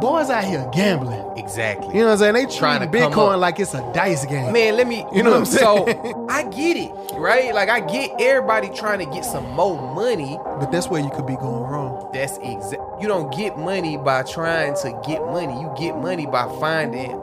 boys out here gambling. Exactly. You know what I'm saying? They Trying to Bitcoin like it's a dice game. Man, let me. You know what I'm saying? So I get it, right? Like I get everybody trying to get some more money. But that's where you could be going wrong. That's exact. You don't get money by trying to get money. You get money by finding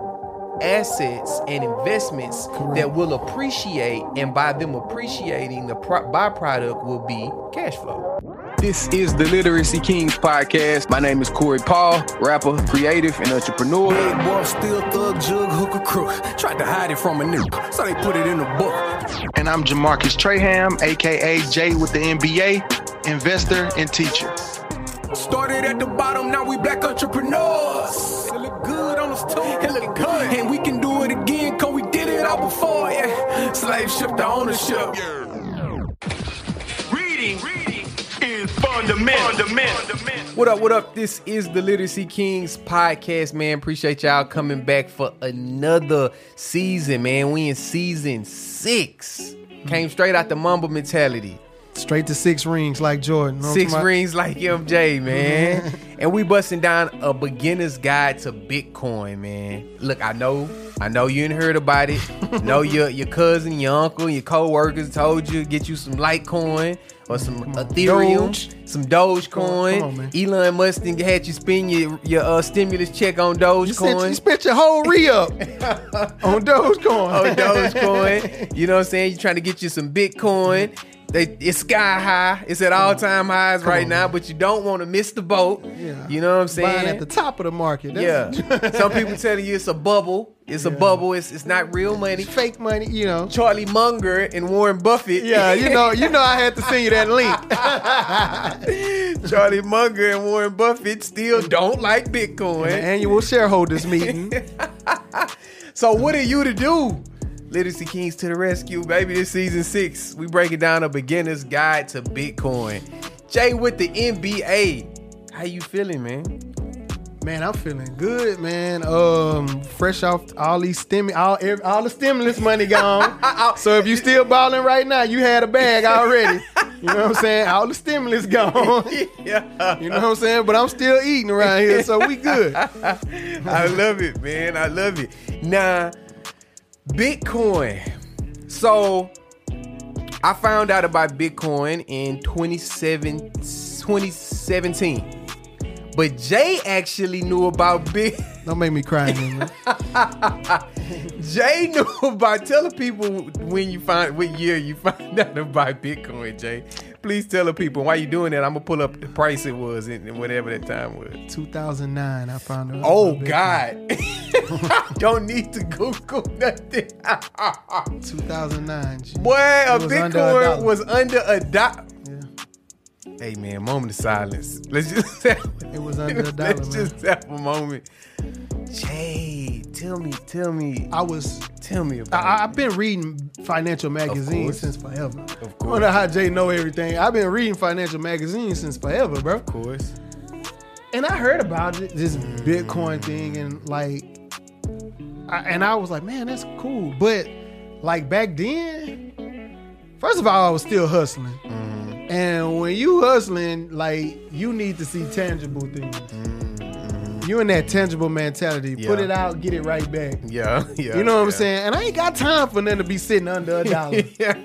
assets and investments Correct. that will appreciate, and by them appreciating, the pro- byproduct will be cash flow. This is the Literacy Kings podcast. My name is Corey Paul, rapper, creative, and entrepreneur. Big boy, still thug, jug, hooker, crook. Tried to hide it from a nigga, so they put it in a book. And I'm Jamarcus Traham, aka Jay with the MBA, investor and teacher. Started at the bottom, now we black entrepreneurs. It look good on us too. It look good. And we can do it again, cause we did it all before, yeah. Slave ship to ownership. Reading, reading is fundamental. fundamental. What up, what up? This is the Literacy Kings podcast, man. Appreciate y'all coming back for another season, man. We in season six. Came straight out the Mamba mentality. Straight to six rings like Jordan. Know Six rings like MJ, man. and we busting down a beginner's guide to Bitcoin, man. Look, I know, I know you ain't heard about it. know your your cousin, your uncle, your co-workers told you get you some Litecoin or some Ethereum, Doge. some Dogecoin. Come on, man. Elon Musk had you spend your your uh, stimulus check on You, you spent your whole re up on Dogecoin. on Dogecoin. You know what I'm saying? You're trying to get you some Bitcoin. They, it's sky high. It's at all time highs right on, now, man. but you don't want to miss the boat. Yeah. You know what I'm saying? Buying at the top of the market. yeah. Some people telling you it's a bubble. It's a bubble. It's it's not real money. fake money, you know. Charlie Munger and Warren Buffett. Yeah, you know, you know I had to send you that link. Charlie Munger and Warren Buffett still don't like Bitcoin. Annual shareholders meeting. So what are you to do? Literacy Kings to the rescue, baby. This season six, we breaking down a beginner's guide to Bitcoin. Jay with the MBA. How you feeling, man? Man, I'm feeling good, man. Um, fresh off all these stim, all all the stimulus money gone. so if you still balling right now, you had a bag already. You know what I'm saying? All the stimulus gone. yeah. You know what I'm saying? But I'm still eating around here, so we good. I love it, man. I love it. Now, Bitcoin. So, I found out about Bitcoin in 27, 2017. But Jay actually knew about Bit. Don't make me cry, man. Jay knew about. Tell the people when you find what year you find out about Bitcoin, Jay. Please tell the people why you doing that. I'm gonna pull up the price it was in, in whatever that time was. 2009, I found out. Oh. God! Don't need to Google nothing. 2009. G. Boy, a It was under a Bitcoin dollar. was under a dot. Yeah. Hey man, moment of silence. Let's just have, It was under a dollar, Let's man. just have a moment. Jay, tell me, tell me, I was tell me about. I, I've been reading financial magazines since forever. Of course. I wonder how Jay know everything. I've been reading financial magazines since forever, bro. of course. And I heard about it, this Bitcoin thing, and like, I, and I was like, man, that's cool. But like back then, first of all, I was still hustling. Mm-hmm. And when you hustling, like you need to see tangible things. You in that tangible mentality. Put Mm-hmm. It out, get it right back. Yeah, yeah. You know what I'm saying? And I ain't got time for them to be sitting under a dollar. yeah,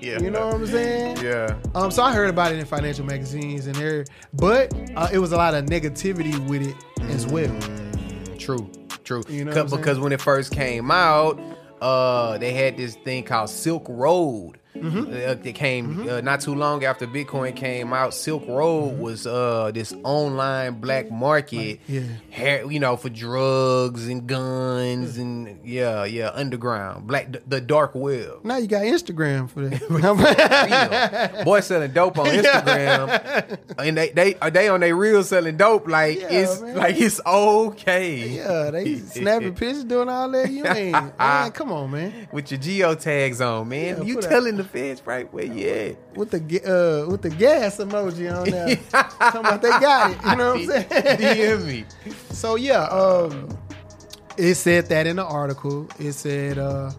yeah. You know what I'm saying? Yeah. Um, so I heard about it in financial magazines and there, but uh, it was a lot of negativity with it as well. True, true. You know because when it first came out, uh, they had this thing called Silk Road. Mm-hmm. Uh, it came uh, not too long after Bitcoin came out. Silk Road was uh this online black market, yeah. hair, you know, for drugs and guns and yeah, yeah, underground black, the dark web. Now you got Instagram for that. Boy selling dope on Instagram, and they they are they on their real selling dope like Yeah, it's man. like it's okay. yeah, they snapping pictures doing all that. You ain't man, come on, man. with your geotags on, man. Yeah, you telling the feds right where you at. With the uh, with the gas emoji on there, talking about they got it. You know what I'm saying? DM me. So yeah, um, it said that in the article. It said uh,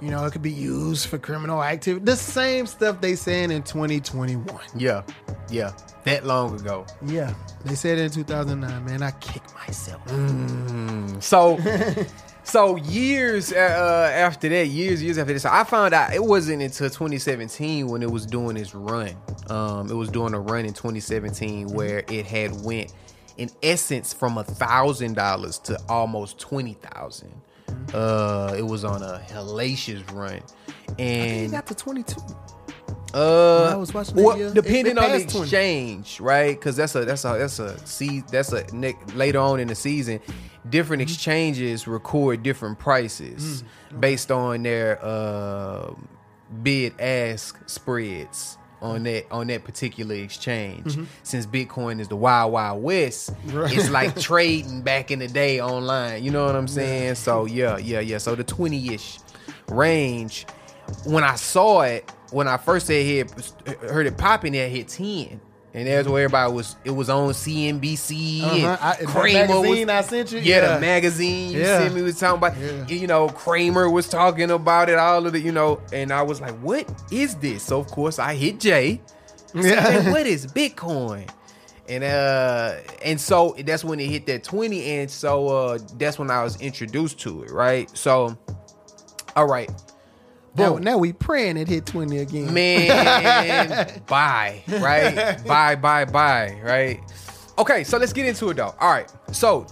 You know, it could be used for criminal activity. The same stuff they saying in 2021. Yeah, yeah, that long ago. Yeah, they said it in 2009. Man, I kicked myself. So, so years uh, uh, after that, years years after this, I found out it wasn't until 2017 when it was doing its run. Um, it was doing a run in 2017 where it had went, in essence, from a thousand dollars to almost twenty thousand. Uh, it was on a hellacious run, and got to 22. Uh, I was watching well, year, depending on the passed 20. exchange, right? Because that's a that's a that's a see that's a ne- later on in the season, different Mm-hmm. exchanges record different prices Mm, based on their uh, bid ask spreads on that on that particular exchange. Mm-hmm. Since Bitcoin is the wild wild west, it's like trading back in the day online. You know what I'm saying? So yeah, yeah, yeah. So the twenty ish range. When I saw it, when I first said hit, heard it popping, it hit ten, and that's where everybody was. It was on CNBC. and Uh-huh. I- Cramer magazine was, I sent you? Yeah, Yeah. the magazine you Yeah. sent me was talking about. Yeah. You know, Cramer was talking about it. All of it, you know, and I was like, "What is this?" So of course I hit Jay. Yeah. Said, what is Bitcoin? And uh and so that's when it hit that 20 and so uh that's when I was introduced to it, right? So all right. Now, now we praying it hit 20 again. Man, bye, right? bye, bye, bye, right? Okay, so let's get into it though. All right, so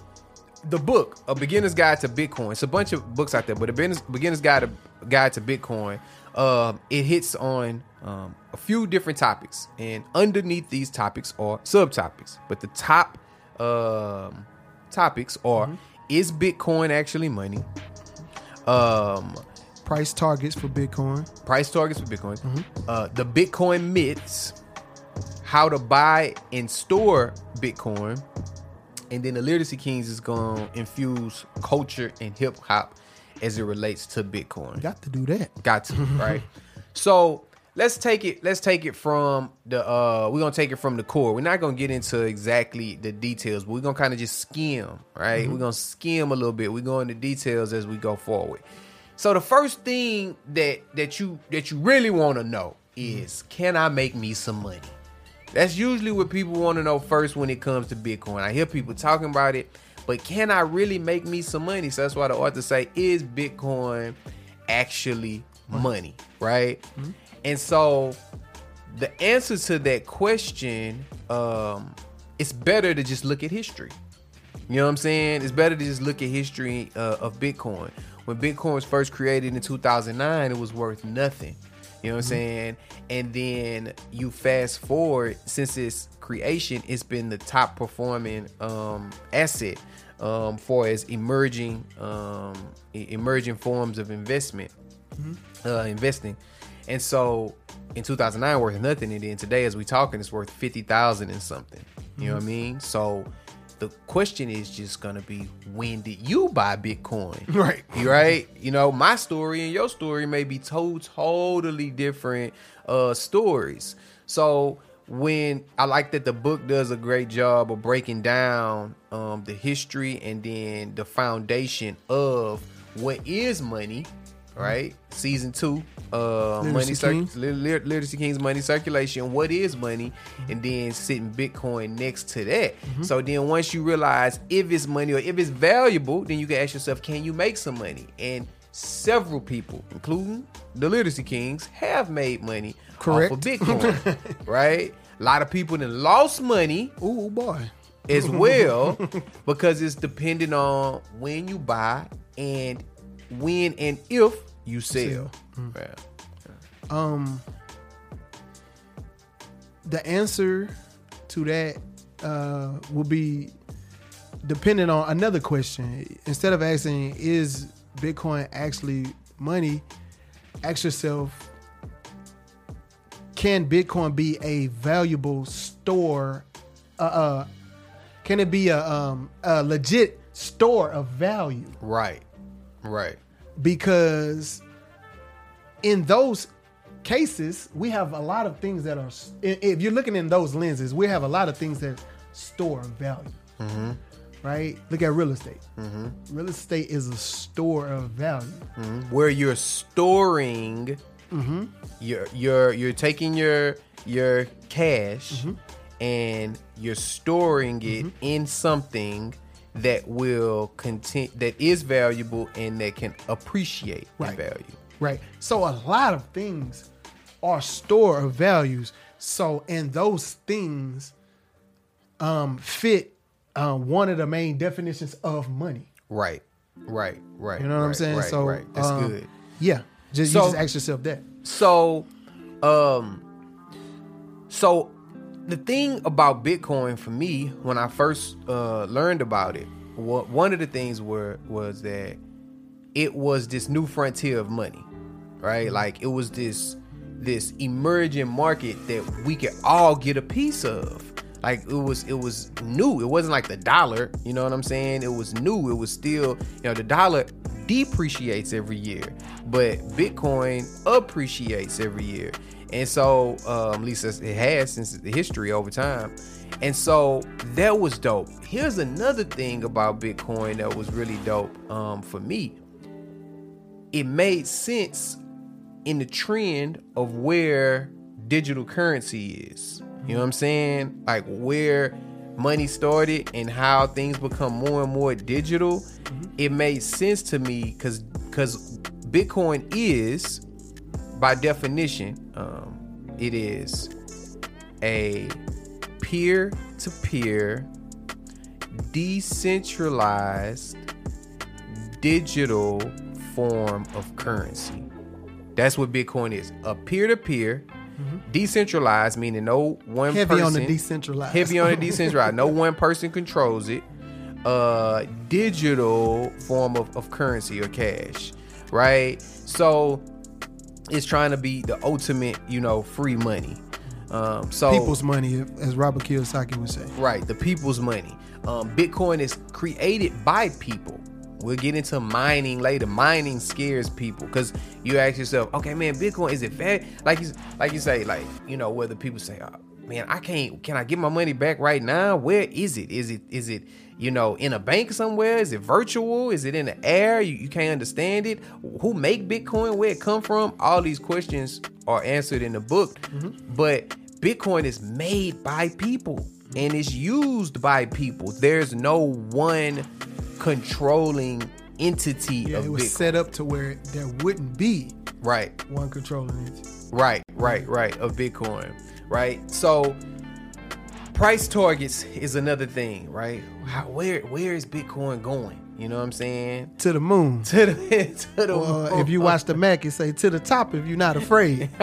the book, A Beginner's Guide to Bitcoin. It's a bunch of books out there, but a beginner's, beginner's guide to guide to Bitcoin. Um, it hits on um, a few different topics, and underneath these topics are subtopics. But the top um, topics are: Is Bitcoin actually money? Um, Price targets for Bitcoin. price targets for Bitcoin, uh, the Bitcoin myths, how to buy and store Bitcoin, and then the Literacy Kings is going to infuse culture and hip hop as it relates to Bitcoin. Got to do that. Got to, right? So let's take it. Let's take it from the. uh We're gonna take it from the core. We're not gonna get into exactly the details, but we're gonna kind of just skim, right? We're gonna skim a little bit. We go into details as we go forward. So the first thing that that you that you really want to know is, can I make me some money? That's usually what people want to know first when it comes to Bitcoin. I hear people talking about it, but can I really make me some money? So that's why the author say, is Bitcoin actually money, right? And so the answer to that question, um, it's better to just look at history. You know what I'm saying? It's better to just look at history uh, of Bitcoin. When Bitcoin was first created in 2009, it was worth nothing. You know what I'm saying? And then you fast forward, since its creation, it's been the top performing um, asset um, for as emerging um, emerging forms of investment, uh, investing. And so in 2009 worth nothing, and then today as we talking, it's worth fifty thousand and something. You know what I mean? So the question is just gonna be when did you buy Bitcoin? Right. Right? You know, my story and your story may be to- totally different uh stories. So when I like that the book does a great job of breaking down um the history and then the foundation of what is money, right? Season two, uh, Literacy money cir- Kings. Lit- Lit- literacy kings money circulation. What is money? And then sitting Bitcoin next to that. So then once you realize if it's money or if it's valuable, then you can ask yourself, can you make some money? And several people, including the literacy kings, have made money Correct. off of Bitcoin, right? A lot of people that lost money Ooh, boy. as well because it's dependent on when you buy and when and if you sell. Yeah. Um, the answer to that uh, will be dependent on another question. Instead of asking, is Bitcoin actually money? Ask yourself, can Bitcoin be a valuable store? Uh, uh, can it be a, um, a legit store of value? Right. Right. because in those cases we have a lot of things that are if you're looking in those lenses we have a lot of things that store value right? Look at real estate. Mm-hmm. Real estate is a store of value. where you're storing Mm-hmm. you're you're you're taking your your cash Mm-hmm. and you're storing it in something that will content that is valuable and that can appreciate Right. value. Right. So a lot of things are store of values. So and those things um fit uh, one of the main definitions of money. Right. Right. Right. You know what I'm saying? Right, so right. That's um, good. Yeah. Just So- you just ask yourself that. So, um, so the thing about Bitcoin for me, when I first uh, learned about it, wa- one of the things were was that it was this new frontier of money, right? Like it was this this emerging market that we could all get a piece of. Like it was it was new. It wasn't like the dollar, you know what I'm saying? It was new. It was still, you know, the dollar depreciates every year, but Bitcoin appreciates every year. And so, um, at least it has since the history over time. And so that was dope. Here's another thing about Bitcoin that was really dope um, for me. It made sense in the trend of where digital currency is. You know what I'm saying? Like where money started and how things become more and more digital. It made sense to me because because Bitcoin is, by definition, um, it is a peer-to-peer, decentralized, digital form of currency. That's what Bitcoin is. A peer-to-peer, decentralized, meaning no one Heavy person on the decentralized. Heavy on the decentralized. no one person controls it. Uh digital form of, of currency or cash. Right? So it's trying to be the ultimate, you know, free money. Um so People's money, as Robert Kiyosaki would say. Right, the people's money. Um, Bitcoin is created by people. We'll get into mining later. Mining scares people because you ask yourself, okay, man, Bitcoin is it fair? Like you, like you say, like you know, whether people say, oh, man, I can't. Can I get my money back right now? Where is it? Is it? Is it? You know, in a bank somewhere? Is it virtual? Is it in the air? You, you can't understand it. Who make Bitcoin? Where it come from? All these questions are answered in the book, mm-hmm. but Bitcoin is made by people and it's used by people. There's no one controlling entity Yeah, of it was Bitcoin. set up to where there wouldn't be right, one controlling it. right, right, right of Bitcoin. Right. So price targets is another thing, right? How, where where is Bitcoin going? You know what I'm saying? To the moon. To the to the Well, if you watch the Mac, it say to the top if you're not afraid.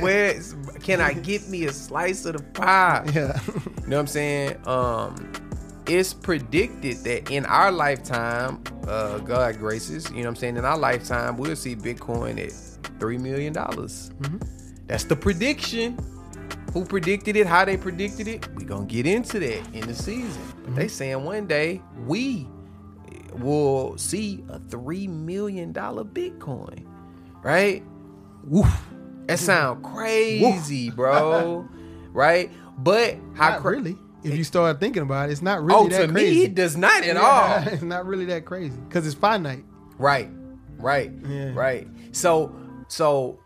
where is- can I get me a slice of the pie? yeah. You know what I'm saying? Um, it's predicted that in our lifetime, uh, God graces, you know what I'm saying? In our lifetime, we'll see Bitcoin at three million dollars. Mm-hmm. That's the prediction. Who predicted it? How they predicted it? We're gonna get into that in the season. But they saying one day we will see a three million dollar Bitcoin, right? Woof. That mm-hmm. sound crazy, bro. right? But how Not cra- really. If you start thinking about it, it's not oh, really Oh, that to crazy. me, it does not at Yeah, all. It's not really that crazy because it's finite. Right, right, Yeah. right. So, so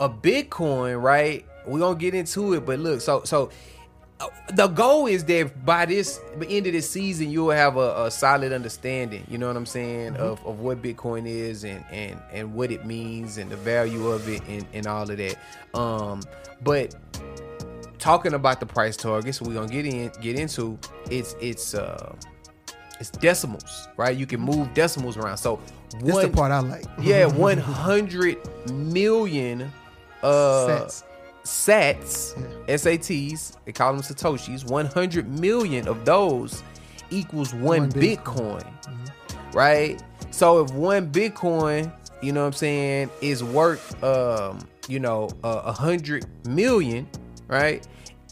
a Bitcoin, right? We're gonna get into it, but look, so so uh, the goal is that by this by end of this season, you'll have a, a solid understanding. You know what I'm saying Mm-hmm. of, of what Bitcoin is and and and what it means and the value of it and and all of that. Um, but talking about the price targets, we're gonna get in get into it's it's uh it's decimals, right? You can move decimals around. So That's one, the part I like. yeah, 100 million uh Sats. sats, SATs, they call them satoshis. 100 million of those equals one, One Bitcoin, Bitcoin. right? So if one Bitcoin, you know what I'm saying, is worth um, you know, uh, a hundred million, right?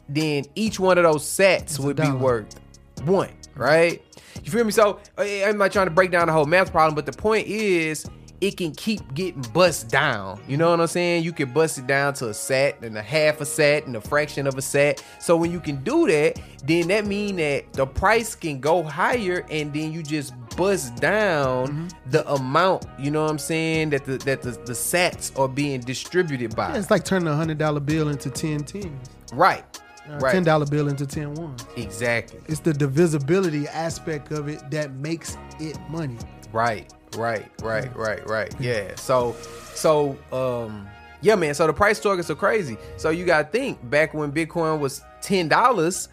Then each one of those sats a would be worth one, right? You feel me? So I'm not trying to break down the whole math problem, but the point is, it can keep getting bust down. You know what I'm saying? You can bust it down to a set and a half a set and a fraction of a set. So when you can do that, then that mean that the price can go higher and then you just bust down Mm-hmm. the amount, you know what I'm saying, that the that the, the sets are being distributed by. Yeah, it's like turning a hundred dollar bill into 10 tens. Right. Uh, Right. Ten dollar bill into 10 ones. Exactly. It's the divisibility aspect of it that makes it money. Right, right, right, right, right. Yeah. So, so, um, yeah, man. So the price targets are crazy. So you got to think back when Bitcoin was ten dollars.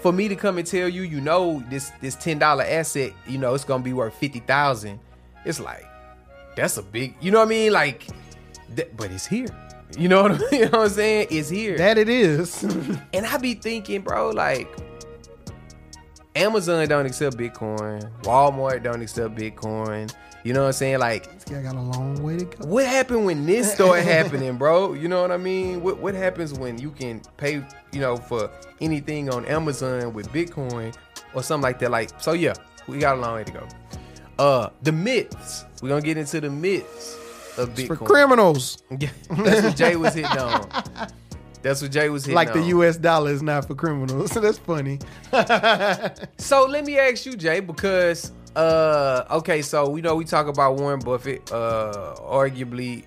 For me to come and tell you, you know, this this ten dollar asset, you know, it's gonna be worth fifty thousand. It's like that's a big, you know what I mean? Like, th- but it's here. You know what I you know what I'm saying? It's here. That it is. And I be thinking, bro, like Amazon don't accept Bitcoin, Walmart don't accept Bitcoin. You know what I'm saying? Like, this guy got a long way to go. what happened when this started happening, bro? You know what I mean? What what happens when you can pay, you know, for anything on Amazon with Bitcoin or something like that? Like, so yeah, we got a long way to go. Uh, the myths. We're gonna get into the myths of Bitcoin. For criminals. That's what Jay was hitting on. That's what Jay was hitting on. Like the. US dollar is not for criminals. That's funny. So let me ask you, Jay, because uh okay, so we know we talk about Warren Buffett, uh arguably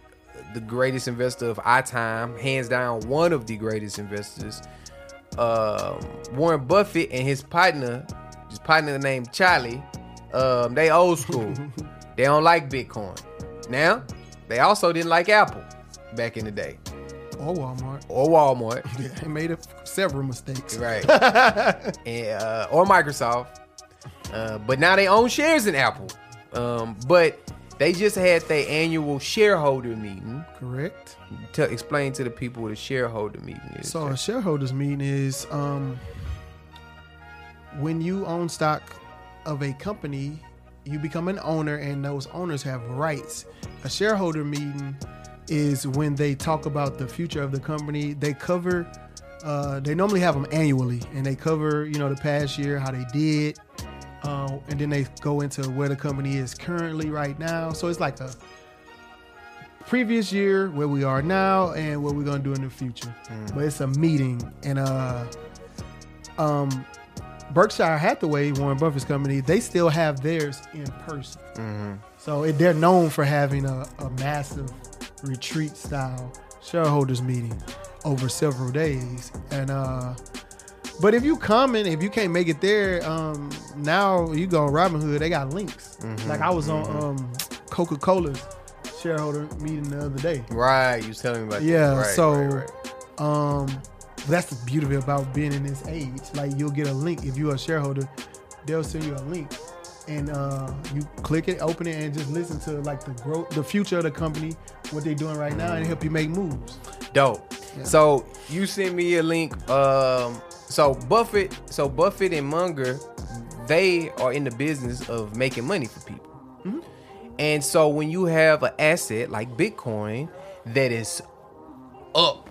the greatest investor of our time, hands down one of the greatest investors. Um Warren Buffett and his partner, his partner named Charlie, um, they old school. they don't like Bitcoin. Now, they also didn't like Apple back in the day. Or Walmart. Or Walmart. Yeah, they made a, several mistakes. Right. and, uh, or Microsoft. Uh, but now they own shares in Apple. Um, but they just had their annual shareholder meeting. Correct. To explain to the people what a shareholder meeting is. So a shareholders meeting is um, when you own stock of a company, you become an owner, and those owners have rights. A shareholder meeting is when they talk about the future of the company. They cover. Uh, they normally have them annually, and they cover you know the past year, how they did, uh, and then they go into where the company is currently right now. So it's like a previous year, where we are now, and what we're gonna do in the future. But it's a meeting, and uh, um, Berkshire Hathaway, Warren Buffett's company, they still have theirs in person. So it, they're known for having a, a massive retreat style shareholders meeting over several days, and uh. But if you come in, if you can't make it there, um, now you go on Robinhood. They got links. Like I was on um, Coca Cola's shareholder meeting the other day. right. You was telling me about Yeah, that. Right, so right, right. um that's the beauty about being in this age. Like you'll get a link if you're a shareholder, they'll send you a link. And uh, you click it, open it, and just listen to like the growth, the future of the company, what they're doing right now, and help you make moves. Dope. So you sent me a link. Um, so Buffett, so Buffett and Munger, they are in the business of making money for people. And so when you have an asset like Bitcoin that is up,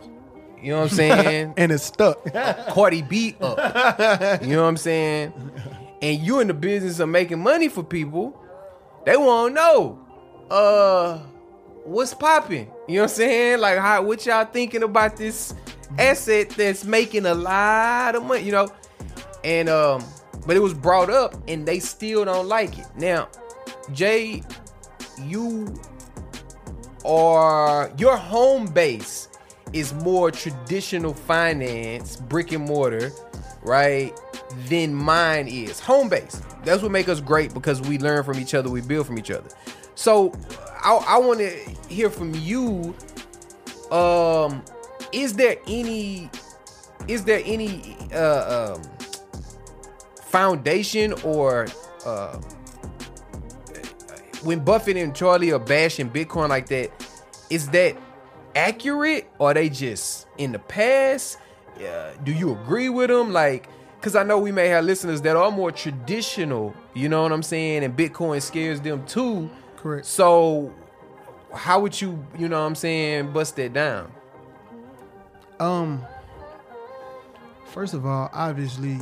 you know what I'm saying? And it's stuck. Cardi B up. You know what I'm saying? And you in the business of making money for people, they won't know. Uh what's popping? You know what I'm saying? Like how what y'all thinking about this asset that's making a lot of money, you know? And um but it was brought up and they still don't like it. Now, Jay, you are your home base is more traditional finance, brick and mortar, right? Than mine is home base. That's what make us great because we learn from each other, we build from each other. So I, I want to hear from you. Um, is there any, is there any uh, um, foundation or uh, when Buffett and Charlie are bashing Bitcoin like that, is that accurate or are they just in the past? Uh, do you agree with them? Like, because I know we may have listeners that are more traditional, you know what I'm saying? And Bitcoin scares them too. Correct. So, how would you, you know what I'm saying, bust that down? Um, first of all, obviously,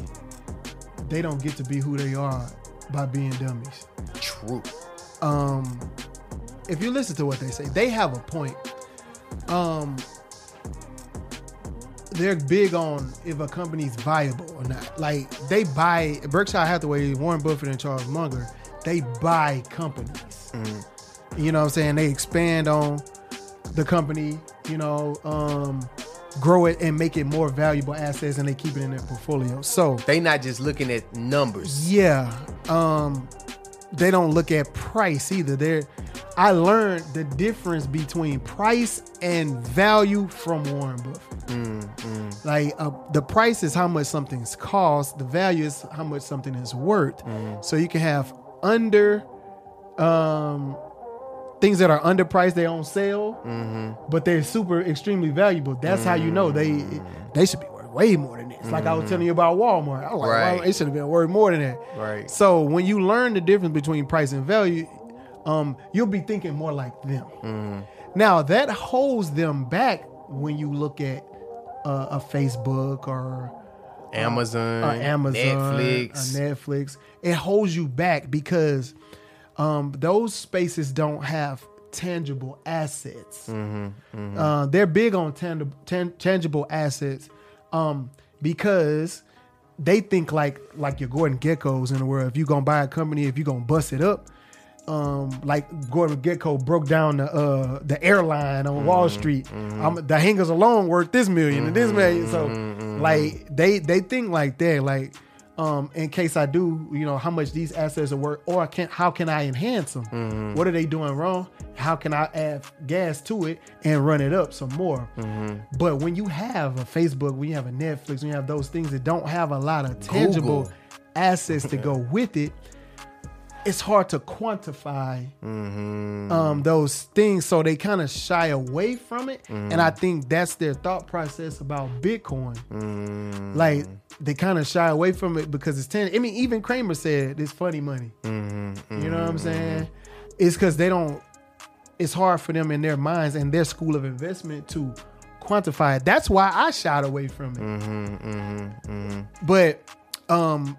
they don't get to be who they are by being dummies. True. Um, if you listen to what they say, they have a point. Um, they're big on if a company's viable or not. Like they buy Berkshire Hathaway, Warren Buffett, and Charles Munger. They buy companies. You know what I'm saying? They expand on the company. You know, um, grow it and make it more valuable assets, and they keep it in their portfolio. So They not just looking at numbers. yeah. Um they don't look at price either. They're I learned the difference between price and value from Warren Buffett. Like uh, the price is how much something's cost, the value is how much something is worth. So you can have under um things that are underpriced they on sale, but they're super extremely valuable. That's how you know they they should be way more than this. Like I was telling you about Walmart. I was like, Right. it should have been worth more than that. Right. So when you learn the difference between price and value, um, you'll be thinking more like them. Now that holds them back when you look at uh, a Facebook or Amazon, uh, Amazon, Netflix. uh, Netflix. It holds you back because um, those spaces don't have tangible assets. Mm-hmm, Uh, they're big on tang- tan- tangible assets um, because they think like like your Gordon Gekkos in the world. If you're gonna buy a company, if you're gonna bust it up, um, like Gordon Gekko broke down the uh, the airline on Wall Street. Um, the hangars alone worth this million and this million. So like they they think like that. Like um, in case I do, you know, how much these assets are worth, or I can how can I enhance them? What are they doing wrong? How can I add gas to it and run it up some more? But when you have a Facebook, when you have a Netflix, when you have those things that don't have a lot of tangible Google. assets to go with it, it's hard to quantify Mm-hmm. um, those things. So they kind of shy away from it. And I think that's their thought process about Bitcoin. Mm-hmm. Like they kind of shy away from it because it's 10. I mean, even Cramer said it's funny money. Mm-hmm. You know what I'm saying? It's because they don't, it's hard for them in their minds and their school of investment to quantify it. That's why I shied away from it. Mm-hmm, But um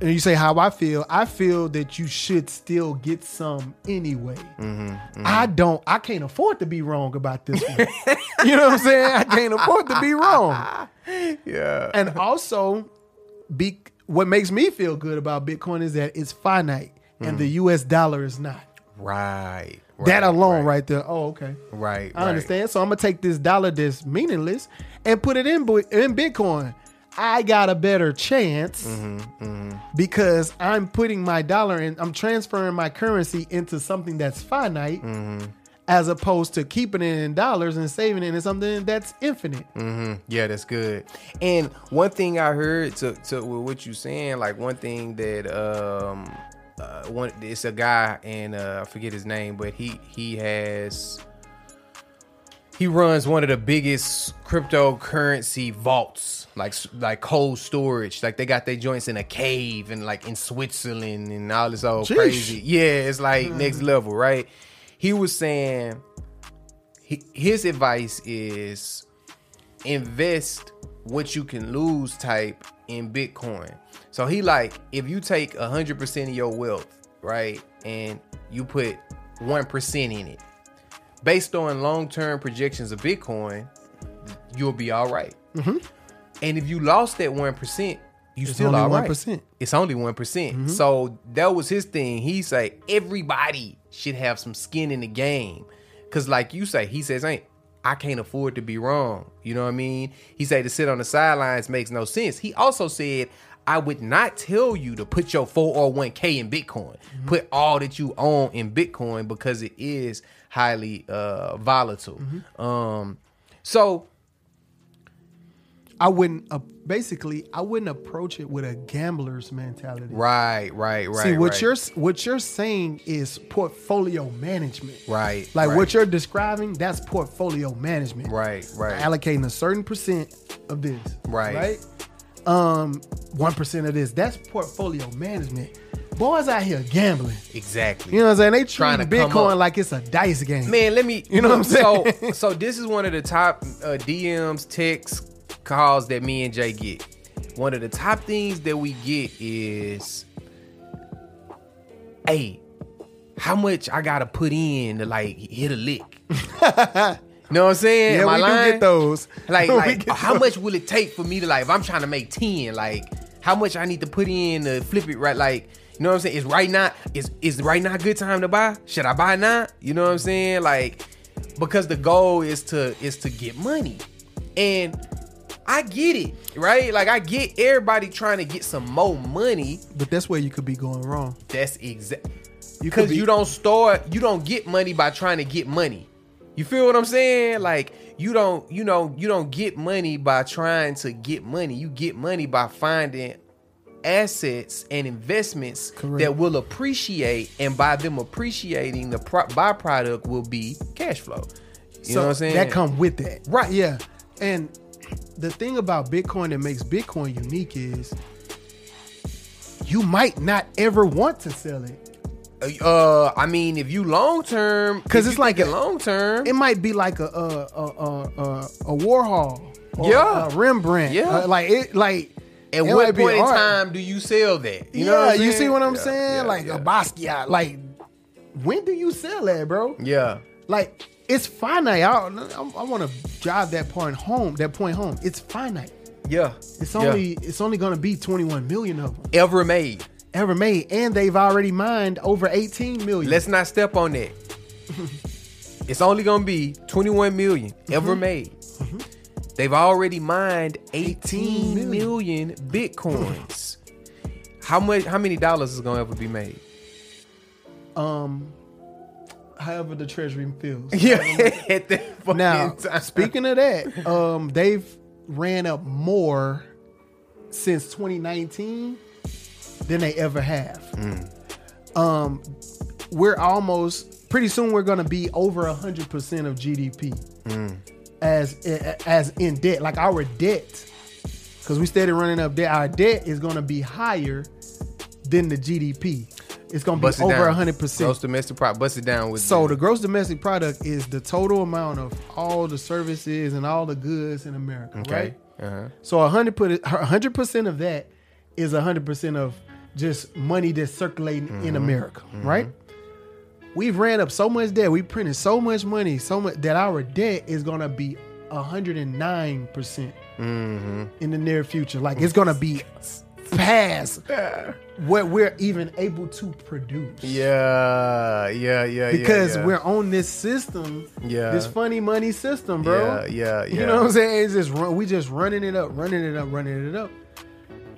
and you say how I feel, I feel that you should still get some anyway. Mm-hmm, mm-hmm. I don't I can't afford to be wrong about this one. you know what I'm saying? I can't afford to be wrong. Yeah. And also be what makes me feel good about Bitcoin is that it's finite and the mm-hmm. US dollar is not. Right. that alone right, right, there. Oh, okay. Right. I understand. So I'm gonna take this dollar that's meaningless and put it in in Bitcoin. I got a better chance because I'm putting my dollar in. I'm transferring my currency into something that's finite, as opposed to keeping it in dollars and saving it in something that's infinite. Yeah, that's good. And one thing I heard to to with what you're saying, like one thing that um uh one it's a guy and uh I forget his name, but he he has he runs one of the biggest cryptocurrency vaults, like like cold storage. Like they got their joints in a cave and like in Switzerland and all this old crazy. Yeah, it's like mm. next level, right? He was saying he, his advice is invest what you can lose type in Bitcoin. So he like if you take hundred percent of your wealth, right, and you put one percent in it, based on long term projections of Bitcoin, you'll be all right. Mm-hmm. And if you lost that one percent, you still only all right. 1%. It's only one So that was his thing. He say everybody should have some skin in the game, cause like you say, he says, "Ain't I can't afford to be wrong." You know what I mean? He said to sit on the sidelines makes no sense. He also said. I would not tell you to put your 401k in Bitcoin. Put all that you own in Bitcoin because it is highly uh volatile. Um so I wouldn't uh, basically I wouldn't approach it with a gambler's mentality. right, right, right. See what right. you're what you're saying is portfolio management. Right, Like right. what you're describing, that's portfolio management. right, right. Allocating a certain percent of this. Right. Right. Um, one percent of this. That's portfolio management. Boys out here gambling. Exactly. You know what I'm saying? They Trying treat to Bitcoin like it's a dice game. Man, let me. You know what I'm So, saying? so this is one of the top uh, DMs, texts, calls that me and Jay get. One of the top things that we get is, "Hey, how much I gotta put in to like hit a lick. you know what I'm saying? Yeah, we do get those. Like, like how those. much will it take for me to like if I'm trying to make 10, like how much I need to put in to flip it right like you know what I'm saying? Is right now is is right now a good time to buy? Should I buy now? You know what I'm saying? Like because the goal is to is to get money. And I get it, right? Like I get everybody trying to get some more money. But that's where you could be going wrong. That's exact You because be- you don't store you don't get money by trying to get money you feel what i'm saying like you don't you know you don't get money by trying to get money you get money by finding assets and investments Correct. that will appreciate and by them appreciating the pro- byproduct will be cash flow you know what i'm saying That come with that. Right. Yeah. And the thing about Bitcoin that makes Bitcoin unique is you might not ever want to sell it. uh i mean if you long term, because it's like a- long term It might be like a a a a, a, a Warhol. Or Yeah. a Rembrandt. Yeah. Uh, like it like at it what point in time do you sell that you yeah, know what I'm you saying? see what I'm Yeah, saying? yeah, like yeah. a Basquiat. Like when do you sell that, bro? yeah Like it's finite. I, I, I want to drive that point home. That point home. It's finite. Yeah. It's Yeah. only it's only going to be 21 million of them ever made. ever made, and they've already mined over 18 million. Let's not step on that. it's only gonna be 21 million Mm-hmm. ever made. They've already mined 18 18 million bitcoins. how much? How many dollars is gonna ever be made? um, however the treasury feels. Yeah. At that Now, time. speaking of that, um, they've ran up more since 2019 than they ever have. Um, we're almost pretty soon. We're going to be over hundred percent of GDP as as in debt. Like our debt, because we started running up debt. Our debt is going to be higher than the GDP. It's going to be over hundred percent. Gross domestic product. Bust it down with So the gross domestic product is the total amount of all the services and all the goods in America, okay. right? Uh-huh. So a hundred put hundred percent of that is a hundred percent of just money that's circulating Mm-hmm. in America, right? We've ran up so much debt, we printed so much money, so much that our debt is gonna be hundred and nine percent Mm-hmm. in the near future. Like it's gonna be past what we're even able to produce Yeah, yeah, yeah. because yeah, yeah. we're on this system, Yeah. this funny money system, bro. Yeah, yeah, You know what I'm saying? It's just run, we just running it up, running it up, running it up,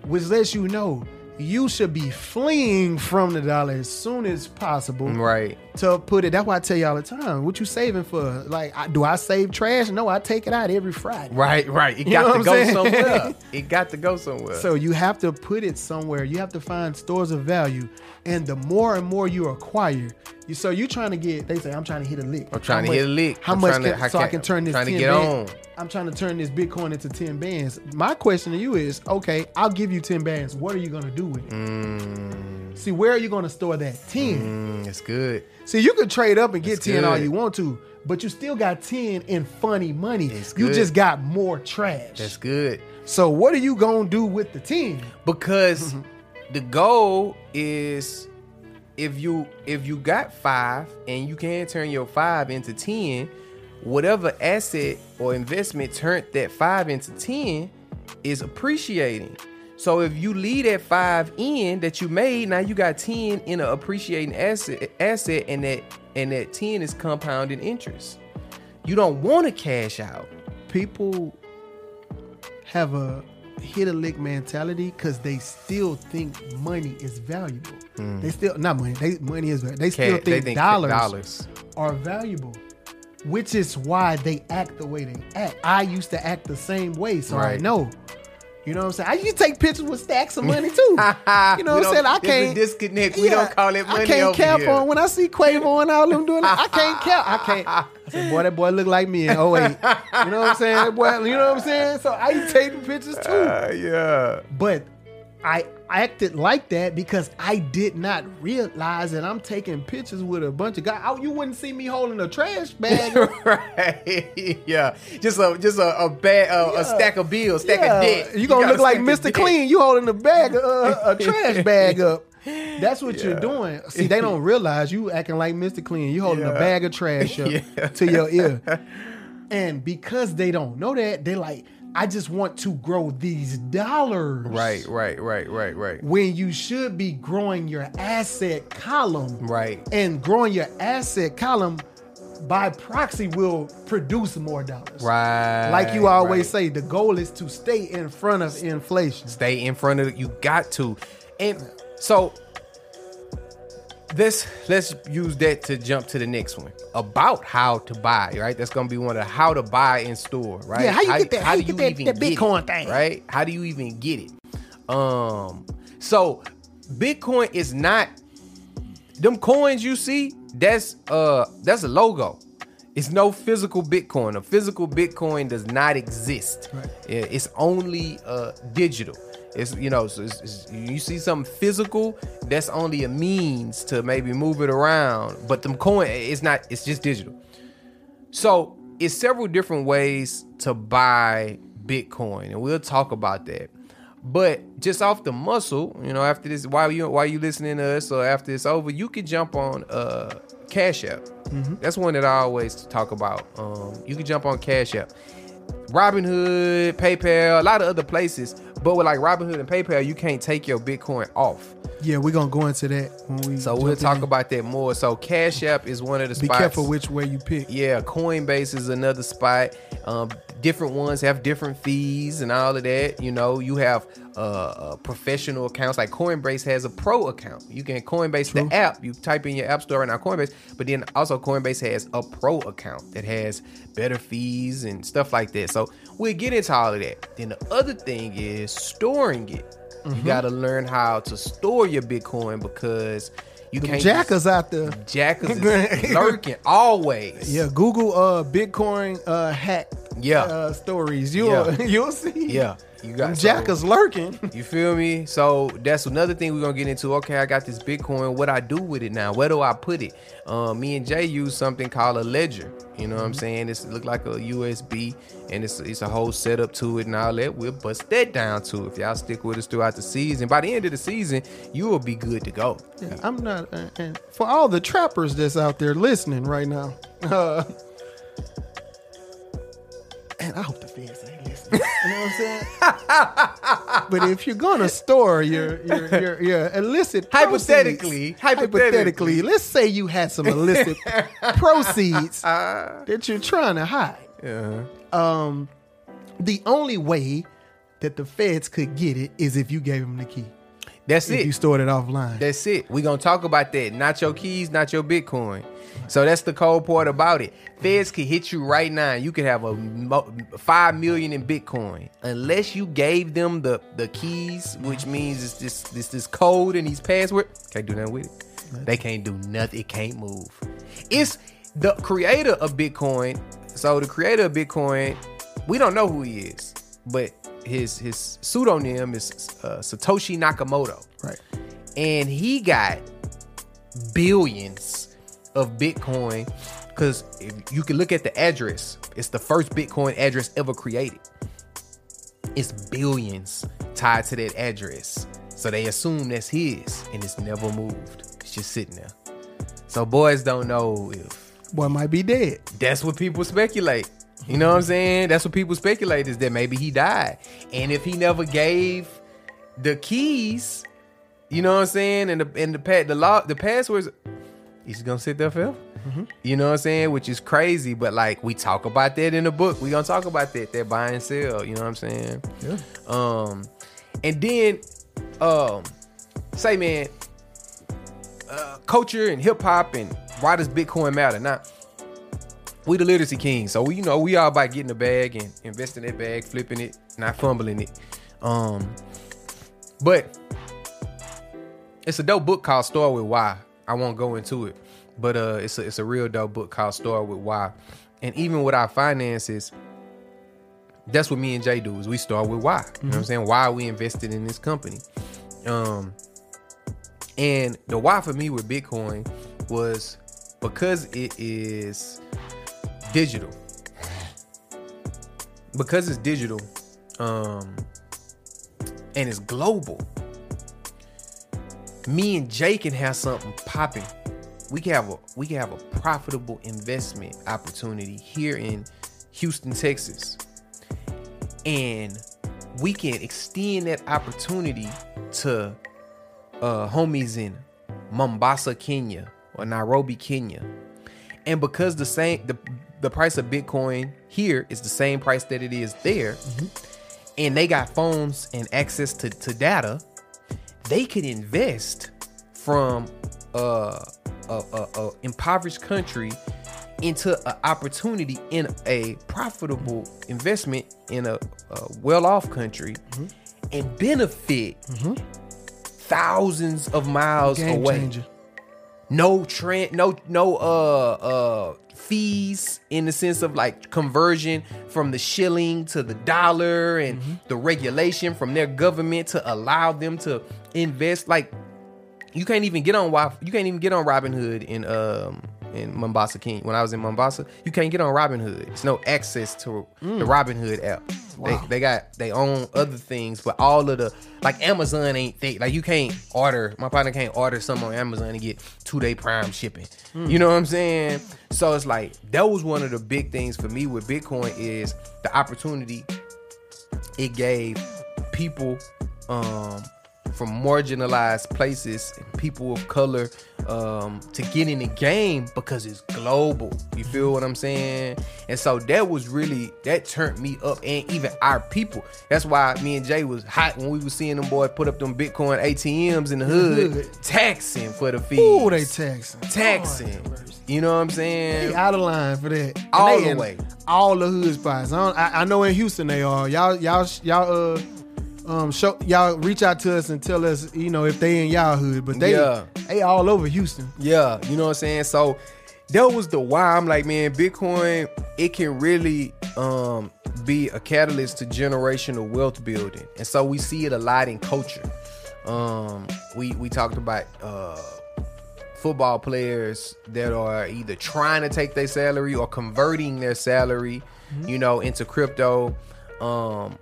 which lets you know you should be fleeing from the dollar as soon as possible right. To put it. That's why I tell you all the time, what you saving for? Like, I, do I save trash? No, I take it out every Friday. Right, right. It You got to go saying? somewhere. It got to go somewhere. So you have to put it somewhere. You have to find stores of value, and the more and more you acquire, you so you trying to get. They say I'm trying to hit a lick. I'm trying How to hit a lick. How I'm much? trying to- can- how so I can- can turn this. trying to get bands- on. I'm trying to turn this Bitcoin into ten bands. My question to you is: Okay, I'll give you ten bands. What are you gonna do with it? Mm. See, where are you gonna store that ten? Mm, it's good. See, you could trade up and get That's ten all you want to, but you still got ten in funny money. It's you good. just got more trash. That's good. So what are you gonna do with the ten? Because the goal is if you if you got five and you can turn your five into ten, whatever asset or investment turned that five into ten is appreciating. So if you leave that five in that you made, now you got ten in an appreciating asset asset and that and that ten is compounding interest. You don't want to cash out. people have a hit a lick mentality because they still think money is valuable. They still not money. They money is. They still Hmm. Ca- they think, think dollars, dollars. are valuable, which is why they act the way they act. I used to act the same way, so I know. You know what I'm saying? I used to take pictures with stacks of money too. you know what I'm saying? I can't disconnect. We don't call it money I can't cap here. on when I see Quavo and all them doing it. I can't cap. I can't. I said, boy, that boy look like me in 08. You know what I'm saying? That boy, you know what I'm saying? So I used to take the pictures too. Uh, yeah. But I acted like that because I did not realize that I'm taking pictures with a bunch of guys. Oh, you wouldn't see me holding a trash bag. right. yeah. Just a just a a bag a, a stack of bills, stack Yeah, of debt. You gonna look like Mr. Clean. You holding a bag, uh, a trash bag up. That's what you're doing. See, they don't realize you acting like Mr. Clean. You holding a bag of trash up Yeah. to your ear. And because they don't know that, they like, I just want to grow these dollars. Right, right, right, right, right. When you should be growing your asset column. Right. And growing your asset column by proxy will produce more dollars. Right. Like you always right. say, the goal is to stay in front of inflation. stay in front of it. You got to. And so this let's use that to jump to the next one about how to buy, right? That's gonna be one of the how to buy in store, right? Yeah, how you get that- how you do get that- that get Bitcoin it, thing? Right? How do you even get it? Um so Bitcoin is not them coins you see, that's uh that's a logo. It's no physical Bitcoin. A physical Bitcoin does not exist. Right. It's only uh digital. It's you know, it's, it's- you see something physical, that's only a means to maybe move it around. But them coin, it's not. It's just digital. So it's several different ways to buy Bitcoin, and we'll talk about that. But just off the muscle, you know, after this, while you while you listening to us, or after it's over, you can jump on uh Cash App. That's one that I always talk about. Um, you can jump on Cash App. Robinhood, PayPal, a lot of other places. But with like Robinhood and PayPal, you can't take your Bitcoin off. Yeah, we're gonna go into that when we. So we'll talk in. about that more. So Cash App is one of the Be spots. careful which way you pick. Yeah, Coinbase is another spot. Um, different ones have different fees and all of that. You know, you have uh, uh, professional accounts like Coinbase has a pro account. You can Coinbase the app. You type in your app store right now Coinbase, but then also Coinbase has a pro account that has better fees and stuff like that. So we'll get into all of that. Then the other thing is storing it. Mm-hmm. You got to learn how to store your Bitcoin because you can't. just- Jackers out there. Jackers is lurking always. Yeah, Google uh Bitcoin uh hack Yeah. uh, stories. You'll Yeah. you'll see. Yeah. You got Them so- lurking. You feel me? So that's another thing we're gonna get into. Okay, I got this Bitcoin. What I do with it now? Where do I put it? Um, me and Jay use something called a ledger. You know what I'm saying? It's look like a USB, and it's it's a whole setup to it and all that. We'll bust that down too. If y'all stick with us throughout the season, by the end of the season, you will be good to go. Yeah, I'm not. Uh, and for all the trappers that's out there listening right now, uh, I hope the feds ain't listening. You know what I'm saying? but if you're gonna store your your your, your illicit Hypothetically, proceeds- hypothetically. hypothetically, let's say you had some illicit proceeds Uh. that you're trying to hide. Yeah. Um, the only way that the feds could get it is if you gave them the key. That's If it. you stored it offline. That's it. We're gonna talk about that. Not your keys, not your Bitcoin. So that's the cold part about it. Feds could hit you right now. You could have a five million in Bitcoin unless you gave them the the keys, which means it's this this this code and these password. Can't do nothing with it. They can't do nothing. It can't move. It's the creator of Bitcoin. So the creator of Bitcoin, we don't know who he is, but his his pseudonym is uh, Satoshi Nakamoto right. and he got billions of Bitcoin because if you can look at the address, it's the first Bitcoin address ever created. It's billions tied to that address. So they assume that's his and it's never moved. It's just sitting there. So boys don't know if Boy might be dead. that's what people speculate. You know what I'm saying? That's what people speculate is that maybe he died. And if he never gave the keys, you know what I'm saying, and the and the pa- the law the passwords, he's gonna sit there forever. You know what I'm saying? Which is crazy, but like we talk about that in the book. We gonna talk about that, that buy and sell. You know what I'm saying? Yeah. Um, and then, um, say man, uh, culture and hip hop and why does Bitcoin matter? Now, we the literacy kings, so we you know we all about getting the bag and investing that bag, flipping it, not fumbling it. Um, but it's a dope book called Start with Why. I won't go into it, but uh, it's a it's a real dope book called Start with Why. And even with our finances, that's what me and Jay do is we start with why. You know what I'm saying? Why we invested in this company. Um and the why for me with Bitcoin was because it is digital. Because it's digital, um and it's global. me and Jay can have something popping. We can have a we can have a profitable investment opportunity here in Houston, Texas. And we can extend that opportunity to uh homies in Mombasa, Kenya or Nairobi, Kenya. And because the same the the price of Bitcoin here is the same price that it is there, and they got phones and access to, to data, they could invest from uh, a, a, a impoverished country into an opportunity in a profitable investment in a, a well-off country and benefit thousands of miles Game away. changer. no trend no no uh uh fees in the sense of like conversion from the shilling to the dollar and the regulation from their government to allow them to invest. Like you can't even get on Wi- you can't even get on Robinhood in um in Mombasa King when I was in Mombasa you can't get on Robinhood it's no access to the Robinhood app. They, they got they own other things but all of the like Amazon ain't they like you can't order my partner can't order something on Amazon and get two day prime shipping. You know what I'm saying? So it's like that was one of the big things for me with Bitcoin is the opportunity it gave people um, from marginalized places and people of color um, to get in the game because it's global. You feel what I'm saying? And so that was really that turned me up, and even our people. That's why me and Jay was hot when we was seeing them boys put up them Bitcoin ATMs in the hood, taxing for the fees. Ooh, they taxing. taxing. You know what I'm saying? They out of line for that. All the way. All the hood spots. I, don't, I, I know in Houston they are. Y'all, y'all, y'all, uh, um, show y'all reach out to us and tell us, you know, if they in y'all hood. But they, Yeah. they all over Houston. Yeah, you know what I'm saying? So that was the why I'm like, man, Bitcoin, it can really um be a catalyst to generational wealth building. And so we see it a lot in culture. Um we we talked about uh football players that are either trying to take their salary or converting their salary, you know, into crypto. Um,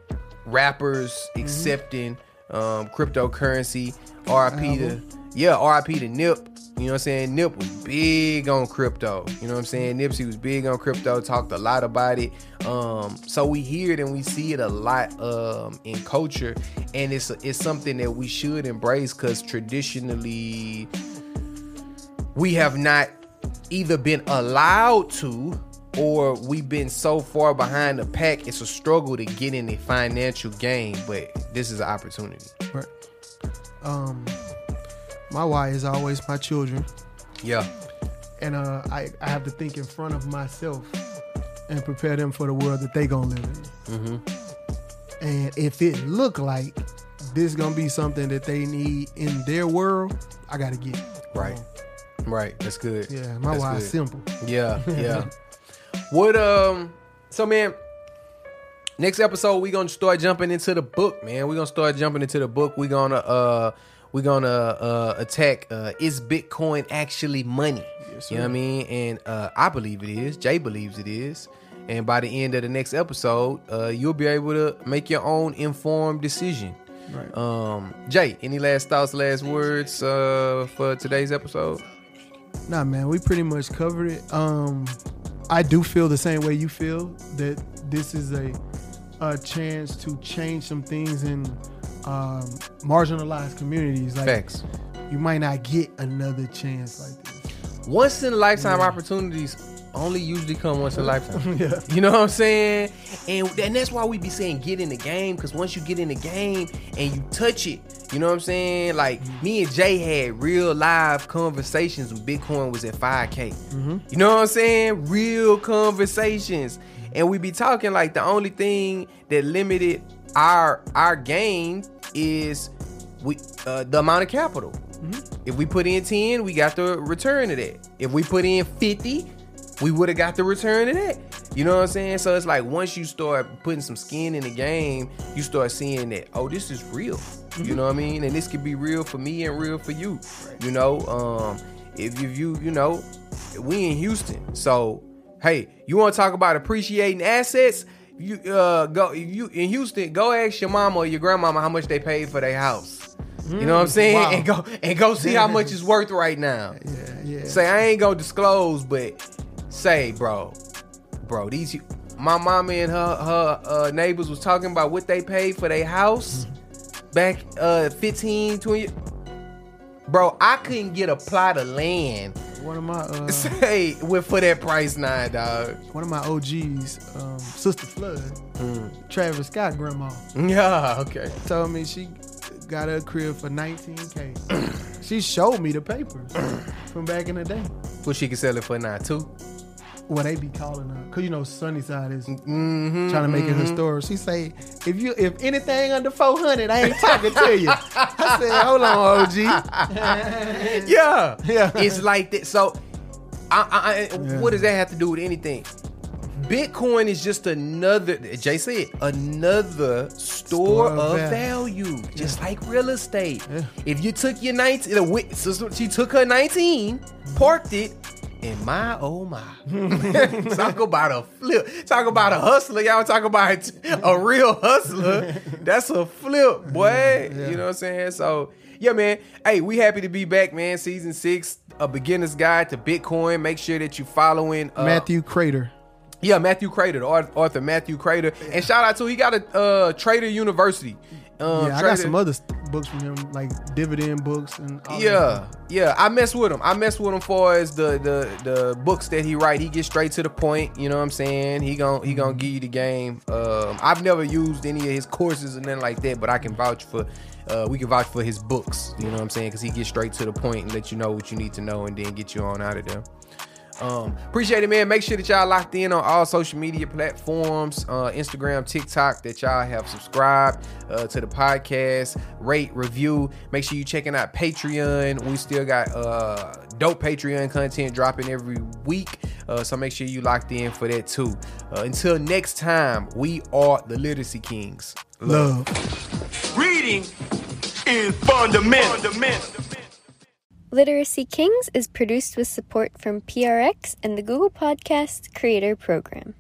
rappers accepting um, cryptocurrency. RIP to yeah, RIP to Nip. You know what I'm saying? Nip was big on crypto. You know what I'm saying? Nipsey was big on crypto, talked a lot about it. Um, so we hear it and we see it a lot um, in culture, and it's it's something that we should embrace because traditionally we have not either been allowed to or we've been so far behind the pack it's a struggle to get in the financial game but this is an opportunity Right. Um, my why is always my children, yeah and uh, I I have to think in front of myself and prepare them for the world that they gonna live in. Mm-hmm. And if it look like this gonna be something that they need in their world, I gotta get it. right right that's good Yeah, my That's why is simple. yeah yeah what um so man next episode we gonna start jumping into the book man. We gonna start jumping into the book. We gonna uh we're gonna uh attack uh is bitcoin actually money? You know what i mean? And uh i believe it is. Jay believes it is. And by the end of the next episode uh you'll be able to make your own informed decision. Right. um jay any last thoughts last words uh for today's episode? Nah, man, we pretty much covered it. Um, I do feel the same way you feel that this is a a chance to change some things in um, marginalized communities. Like facts you might not get another chance like this. once in a lifetime opportunities only usually come once in a lifetime. Yeah. You know what I'm saying? And, and that's why we be saying get in the game, because once you get in the game and you touch it, you know what I'm saying? Like me and Jay had real live conversations when Bitcoin was at 5K. You know what I'm saying? Real conversations. And we be talking like the only thing that limited our our game is we uh, the amount of capital. If we put in 10, we got the return of that. If we put in 50, we would have got the return of that. You know what I'm saying? So it's like once you start putting some skin in the game, you start seeing that, oh, this is real. You know what I mean? And this could be real for me and real for you. You know, um, if you, you, you know, we in Houston. So, hey, you want to talk about appreciating assets? You uh go you in Houston, go ask your mama or your grandmama how much they paid for their house. You know what I'm saying? Wow. And go and go see how much it's worth right now. Yeah, yeah. Say I ain't gonna disclose, but say, bro, bro, these my mama and her her uh, neighbors was talking about what they paid for their house back uh 15, 20 Bro, I couldn't get a plot of land. one of my uh, Say with for that price now, dog. one of my OGs, um, Sister Flood, Travis Scott grandma, Yeah, okay. told me she got her crib for 19k. she showed me the papers from back in the day. Well, she could sell it for now too. Well, they be calling her, cause you know Sunnyside is Mm-hmm, trying to make it historic. She say, if you if anything under 400, I ain't talking to you. I said, hold on, OG. Yeah, Yeah. It's like that. So, I, I, I, Yeah. what does that have to do with anything? Bitcoin is just another. Jay said another store, Store of value. value, just like real estate. Yeah. If you took your nineteen, the wi- so she took her nineteen, parked it. And my oh my, talk about a flip. Talk about a hustler. Y'all talk about a real hustler. That's a flip, boy. You know what I'm saying? So yeah, man. Hey, we happy to be back, man. Season six, a beginner's guide to Bitcoin. Make sure that you following uh, Matthew Kratter. Yeah, Matthew Kratter, the au- author Matthew Kratter, and shout out to he got a uh, Trader University. Um, yeah, I got some other st- books from him, like dividend books and all that. Yeah, yeah. I mess with him. I mess with him for as the the the books that he write. He gets straight to the point. You know what I'm saying? He gon' he gonna give you the game. Um, I've never used any of his courses and nothing like that, but I can vouch for. Uh, we can vouch for his books. You know what I'm saying? Because he gets straight to the point and let you know what you need to know, and then get you on out of there. Um, appreciate it, man. Make sure that y'all locked in on all social media platforms, uh, Instagram, TikTok, that y'all have subscribed uh, to the podcast, rate, review. Make sure you checking out Patreon. We still got uh, dope Patreon content dropping every week, uh, so make sure you locked in for that too. Uh, until next time, we are the Literacy Kings. Love. Reading is fundamental. fundamental. Literacy Kings is produced with support from PRX and the Google Podcast Creator Program.